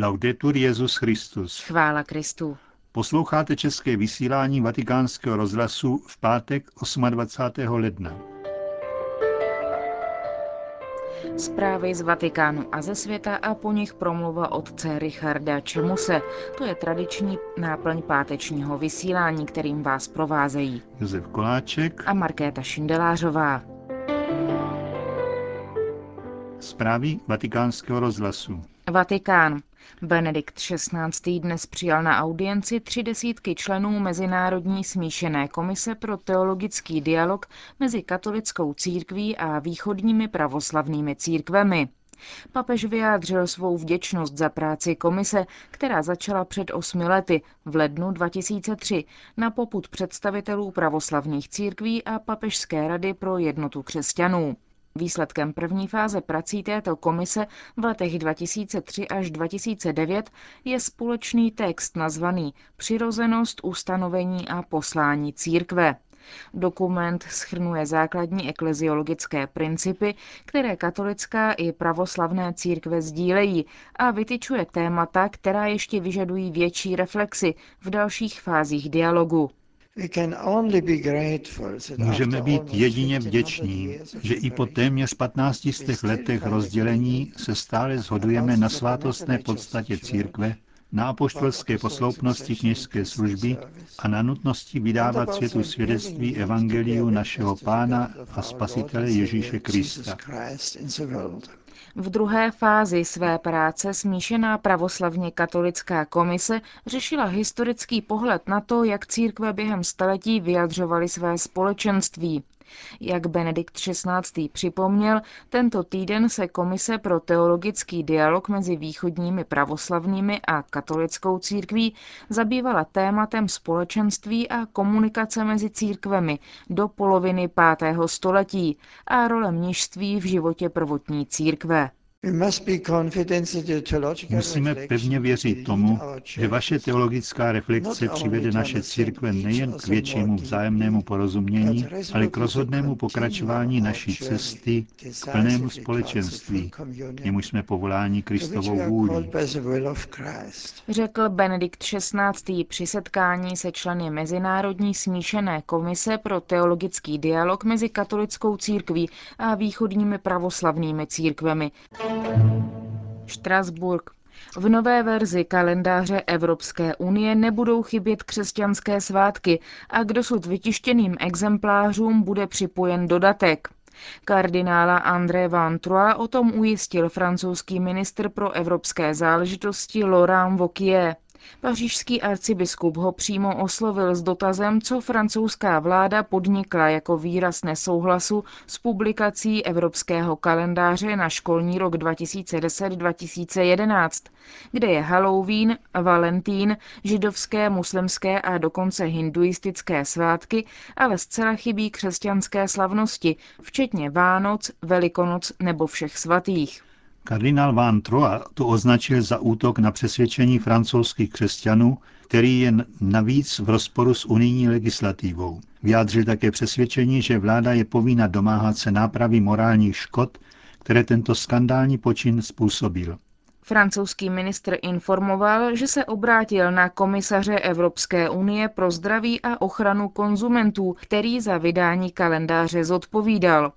Laudetur Jezus Christus. Chvála Kristu. Posloucháte české vysílání Vatikánského rozhlasu v pátek 28. ledna. Zprávy z Vatikánu a ze světa a po nich promluva otce Richarda Čemuse. To je tradiční náplň pátečního vysílání, kterým vás provázejí Josef Koláček a Markéta Šindelářová. Zprávy vatikánského rozhlasu. Vatikán. Benedikt XVI. dnes přijal na audienci tři desítky členů Mezinárodní smíšené komise pro teologický dialog mezi katolickou církví a východními pravoslavnými církvemi. Papež vyjádřil svou vděčnost za práci komise, která začala před osmi lety, v lednu 2003, na poput představitelů pravoslavných církví a Papežské rady pro jednotu křesťanů. Výsledkem první fáze prací této komise v letech 2003 až 2009 je společný text nazvaný Přirozenost, ustanovení a poslání církve. Dokument schrnuje základní ekleziologické principy, které katolická i pravoslavné církve sdílejí a vytyčuje témata, která ještě vyžadují větší reflexy v dalších fázích dialogu. Můžeme být jedině vděční, že i po téměř 15 letech rozdělení se stále shodujeme na svátostné podstatě církve, na apoštolské posloupnosti kněžské služby a na nutnosti vydávat světu svědectví evangeliu našeho Pána a Spasitele Ježíše Krista. V druhé fázi své práce smíšená pravoslavně katolická komise řešila historický pohled na to, jak církve během staletí vyjadřovaly své společenství. Jak Benedikt XVI. připomněl, tento týden se Komise pro teologický dialog mezi východními pravoslavnými a katolickou církví zabývala tématem společenství a komunikace mezi církvemi do poloviny pátého století a role mnižství v životě prvotní církve. Musíme pevně věřit tomu, že vaše teologická reflexe přivede naše církve nejen k většímu vzájemnému porozumění, ale k rozhodnému pokračování naší cesty k plnému společenství, němuž jsme povoláni Kristovou vůli. Řekl Benedikt XVI. při setkání se členy Mezinárodní smíšené komise pro teologický dialog mezi katolickou církví a východními pravoslavnými církvemi. Štrasburg. V nové verzi kalendáře Evropské unie nebudou chybět křesťanské svátky a k dosud vytištěným exemplářům bude připojen dodatek. Kardinála André Van Troyes o tom ujistil francouzský ministr pro evropské záležitosti Laurent Wauquiez. Pařížský arcibiskup ho přímo oslovil s dotazem, co francouzská vláda podnikla jako výraz nesouhlasu s publikací evropského kalendáře na školní rok 2010-2011, kde je Halloween, Valentín, židovské, muslimské a dokonce hinduistické svátky, ale zcela chybí křesťanské slavnosti, včetně Vánoc, Velikonoc nebo všech svatých. Kardinál Van Troa to označil za útok na přesvědčení francouzských křesťanů, který je navíc v rozporu s unijní legislativou. Vyjádřil také přesvědčení, že vláda je povinna domáhat se nápravy morálních škod, které tento skandální počin způsobil. Francouzský ministr informoval, že se obrátil na komisaře Evropské unie pro zdraví a ochranu konzumentů, který za vydání kalendáře zodpovídal.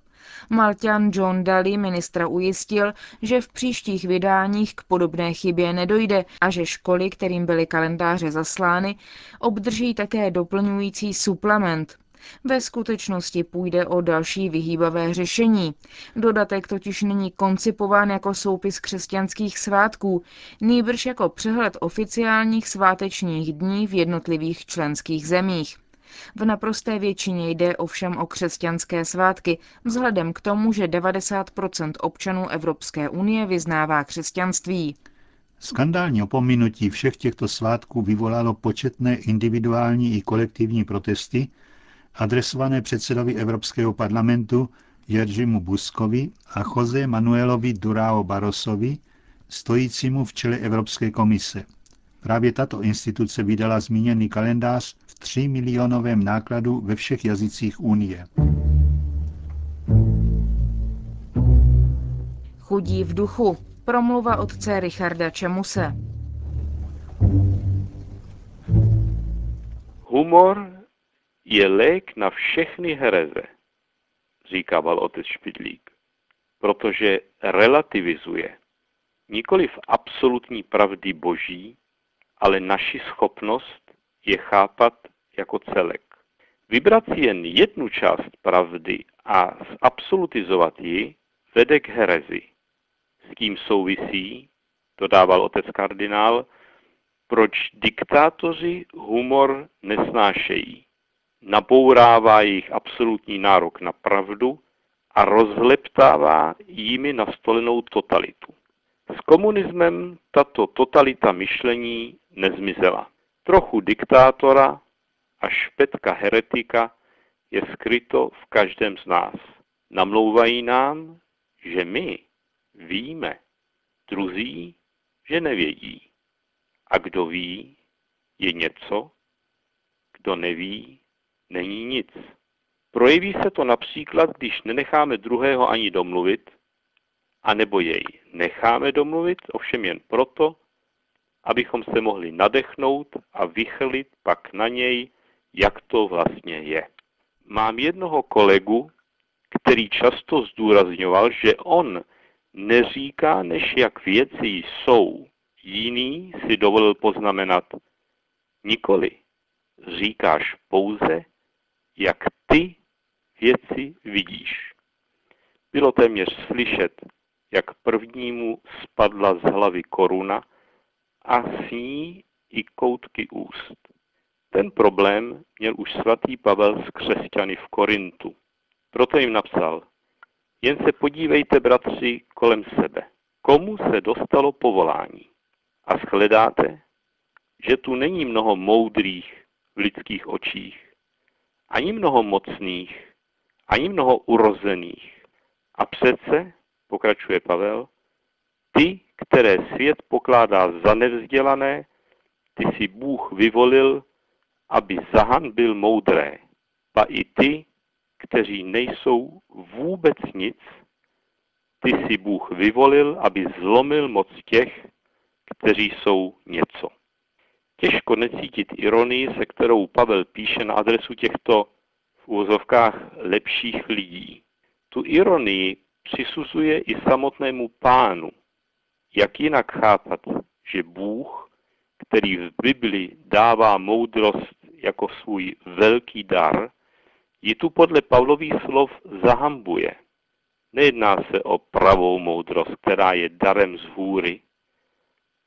Malťan John Daly ministra ujistil, že v příštích vydáních k podobné chybě nedojde a že školy, kterým byly kalendáře zaslány, obdrží také doplňující suplement. Ve skutečnosti půjde o další vyhýbavé řešení. Dodatek totiž není koncipován jako soupis křesťanských svátků, nýbrž jako přehled oficiálních svátečních dní v jednotlivých členských zemích. V naprosté většině jde ovšem o křesťanské svátky, vzhledem k tomu, že 90% občanů Evropské unie vyznává křesťanství. Skandální opominutí všech těchto svátků vyvolalo početné individuální i kolektivní protesty, adresované předsedovi Evropského parlamentu Jeržimu Buskovi a Jose Manuelovi Durao Barosovi, stojícímu v čele Evropské komise. Právě tato instituce vydala zmíněný kalendář třímilionovém nákladu ve všech jazycích Unie. Chudí v duchu. Promluva otce Richarda Čemuse. Humor je lék na všechny hereze, říkával otec Špidlík, protože relativizuje nikoli v absolutní pravdy boží, ale naši schopnost je chápat jako celek. Vybrat si jen jednu část pravdy a zabsolutizovat ji vede k herezi. S tím souvisí, dodával otec kardinál, proč diktátoři humor nesnášejí. Nabourává jejich absolutní nárok na pravdu a rozleptává jimi nastolenou totalitu. S komunismem tato totalita myšlení nezmizela. Trochu diktátora a špetka heretika je skryto v každém z nás. Namlouvají nám, že my víme, druzí, že nevědí. A kdo ví, je něco, kdo neví, není nic. Projeví se to například, když nenecháme druhého ani domluvit, anebo jej necháme domluvit, ovšem jen proto, abychom se mohli nadechnout a vychlit pak na něj, jak to vlastně je. Mám jednoho kolegu, který často zdůrazňoval, že on neříká, než jak věci jsou. Jiný si dovolil poznamenat, nikoli, říkáš pouze, jak ty věci vidíš. Bylo téměř slyšet, jak prvnímu spadla z hlavy koruna a s ní i koutky úst. Ten problém měl už svatý Pavel z křesťany v Korintu. Proto jim napsal, jen se podívejte, bratři, kolem sebe. Komu se dostalo povolání? A shledáte, že tu není mnoho moudrých v lidských očích, ani mnoho mocných, ani mnoho urozených. A přece pokračuje Pavel, ty, které svět pokládá za nevzdělané, ty si Bůh vyvolil, aby zahanbil moudré. Pa i ty, kteří nejsou vůbec nic, ty si Bůh vyvolil, aby zlomil moc těch, kteří jsou něco. Těžko necítit ironii, se kterou Pavel píše na adresu těchto v úvozovkách lepších lidí. Tu ironii přisuzuje i samotnému pánu. Jak jinak chápat, že Bůh, který v Bibli dává moudrost jako svůj velký dar, ji tu podle Pavlových slov zahambuje. Nejedná se o pravou moudrost, která je darem z hůry,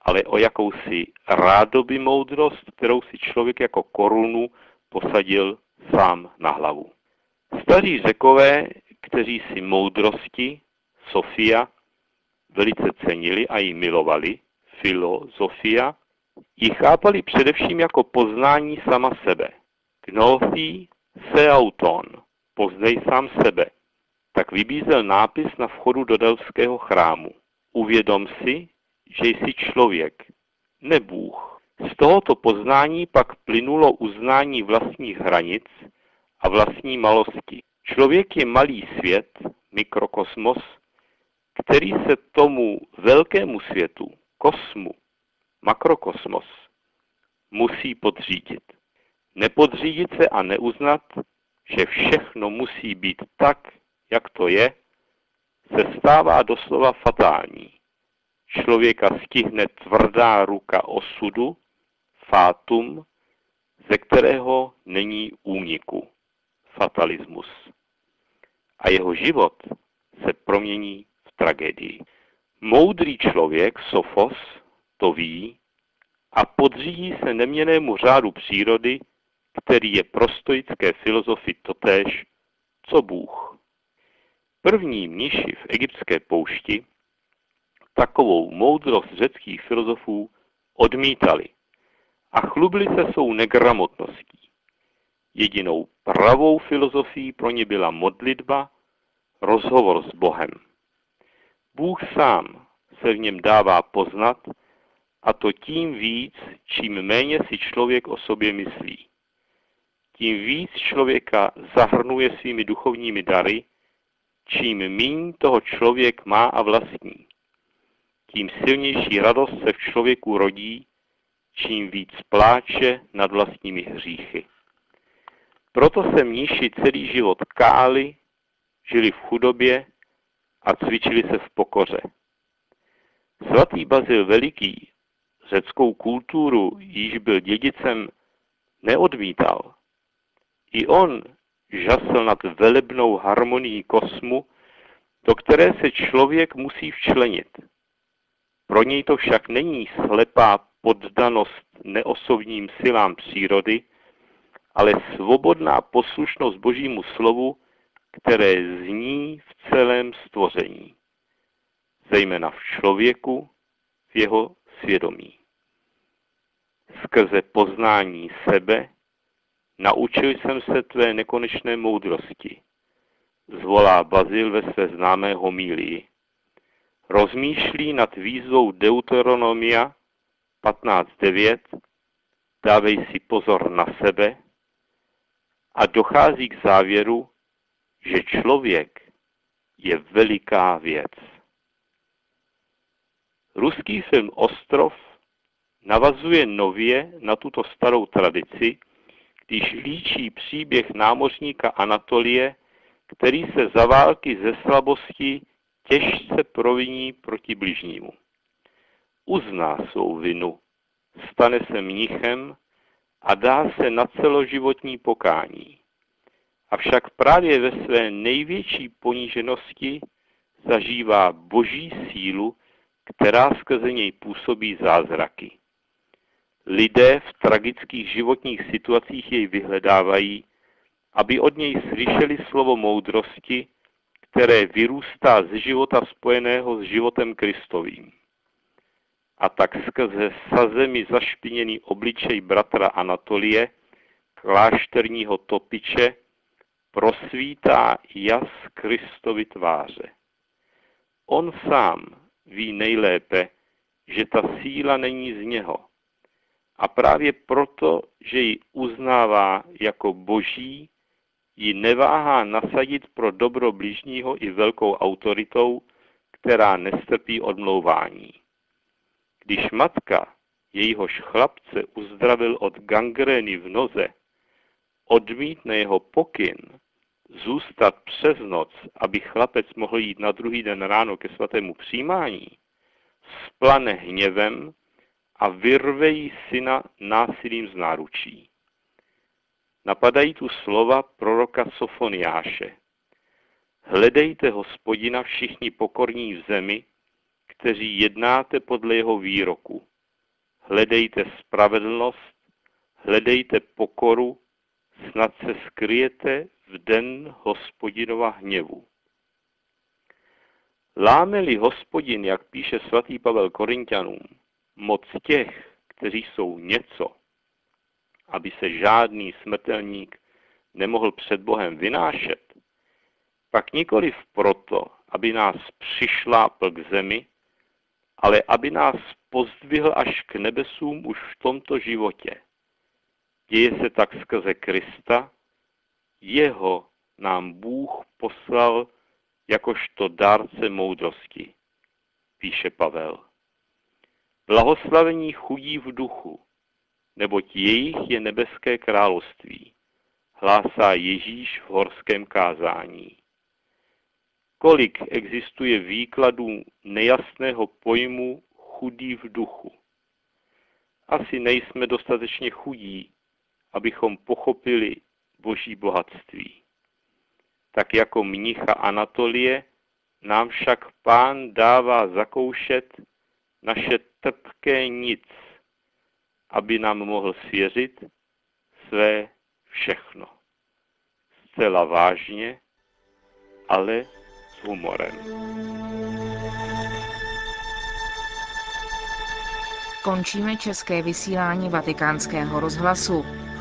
ale o jakousi rádoby moudrost, kterou si člověk jako korunu posadil sám na hlavu. Staří řekové kteří si moudrosti, Sofia, velice cenili a ji milovali, filozofia, ji chápali především jako poznání sama sebe. Gnothí seauton, poznej sám sebe. Tak vybízel nápis na vchodu do Delského chrámu. Uvědom si, že jsi člověk, ne Bůh. Z tohoto poznání pak plynulo uznání vlastních hranic a vlastní malosti. Člověk je malý svět, mikrokosmos, který se tomu velkému světu, kosmu, makrokosmos, musí podřídit. Nepodřídit se a neuznat, že všechno musí být tak, jak to je, se stává doslova fatální. Člověka stihne tvrdá ruka osudu, fátum, ze kterého není úniku. Fatalismus a jeho život se promění v tragédii. Moudrý člověk, Sofos, to ví a podřídí se neměnému řádu přírody, který je pro stoické filozofii totéž, co Bůh. První mniši v egyptské poušti takovou moudrost řeckých filozofů odmítali a chlubili se svou negramotností. Jedinou pravou filozofií pro ně byla modlitba, rozhovor s Bohem. Bůh sám se v něm dává poznat a to tím víc, čím méně si člověk o sobě myslí. Tím víc člověka zahrnuje svými duchovními dary, čím míň toho člověk má a vlastní. Tím silnější radost se v člověku rodí, čím víc pláče nad vlastními hříchy. Proto se mníši celý život káli, žili v chudobě a cvičili se v pokoře. Svatý Bazil Veliký řeckou kulturu, již byl dědicem, neodmítal. I on žasl nad velebnou harmonií kosmu, do které se člověk musí včlenit. Pro něj to však není slepá poddanost neosobním silám přírody, ale svobodná poslušnost Božímu slovu, které zní v celém stvoření, zejména v člověku, v jeho svědomí. Skrze poznání sebe naučil jsem se tvé nekonečné moudrosti, zvolá Bazil ve své známé homílii. Rozmýšlí nad výzvou Deuteronomia 15.9, dávej si pozor na sebe a dochází k závěru, že člověk je veliká věc. Ruský film Ostrov navazuje nově na tuto starou tradici, když líčí příběh námořníka Anatolie, který se za války ze slabosti těžce proviní proti bližnímu. Uzná svou vinu, stane se mnichem a dá se na celoživotní pokání. Avšak právě ve své největší poníženosti zažívá boží sílu, která skrze něj působí zázraky. Lidé v tragických životních situacích jej vyhledávají, aby od něj slyšeli slovo moudrosti, které vyrůstá z života spojeného s životem Kristovým. A tak skrze sazemi zašpiněný obličej bratra Anatolie, klášterního topiče, prosvítá jas Kristovi tváře. On sám ví nejlépe, že ta síla není z něho. A právě proto, že ji uznává jako boží, ji neváhá nasadit pro dobro bližního i velkou autoritou, která nestrpí odmlouvání. Když matka jejíhož chlapce uzdravil od gangrény v noze, odmítne jeho pokyn zůstat přes noc, aby chlapec mohl jít na druhý den ráno ke svatému přijímání, splane hněvem a vyrve jí syna násilím z náručí. Napadají tu slova proroka Sofoniáše. Hledejte hospodina všichni pokorní v zemi, kteří jednáte podle jeho výroku. Hledejte spravedlnost, hledejte pokoru, snad se skryjete v den hospodinova hněvu. Láme-li hospodin, jak píše svatý Pavel Korintianům, moc těch, kteří jsou něco, aby se žádný smrtelník nemohl před Bohem vynášet, pak nikoliv proto, aby nás přišlápl k zemi, ale aby nás pozdvihl až k nebesům už v tomto životě. Děje se tak skrze Krista, jeho nám Bůh poslal jakožto dárce moudrosti, píše Pavel. Blahoslavení chudí v duchu, neboť jejich je nebeské království, hlásá Ježíš v horském kázání. Kolik existuje výkladů nejasného pojmu chudý v duchu? Asi nejsme dostatečně chudí, abychom pochopili boží bohatství. Tak jako mnicha Anatolie nám však pán dává zakoušet naše trpké nic, aby nám mohl svěřit své všechno. Zcela vážně, ale s humorem. Končíme české vysílání vatikánského rozhlasu.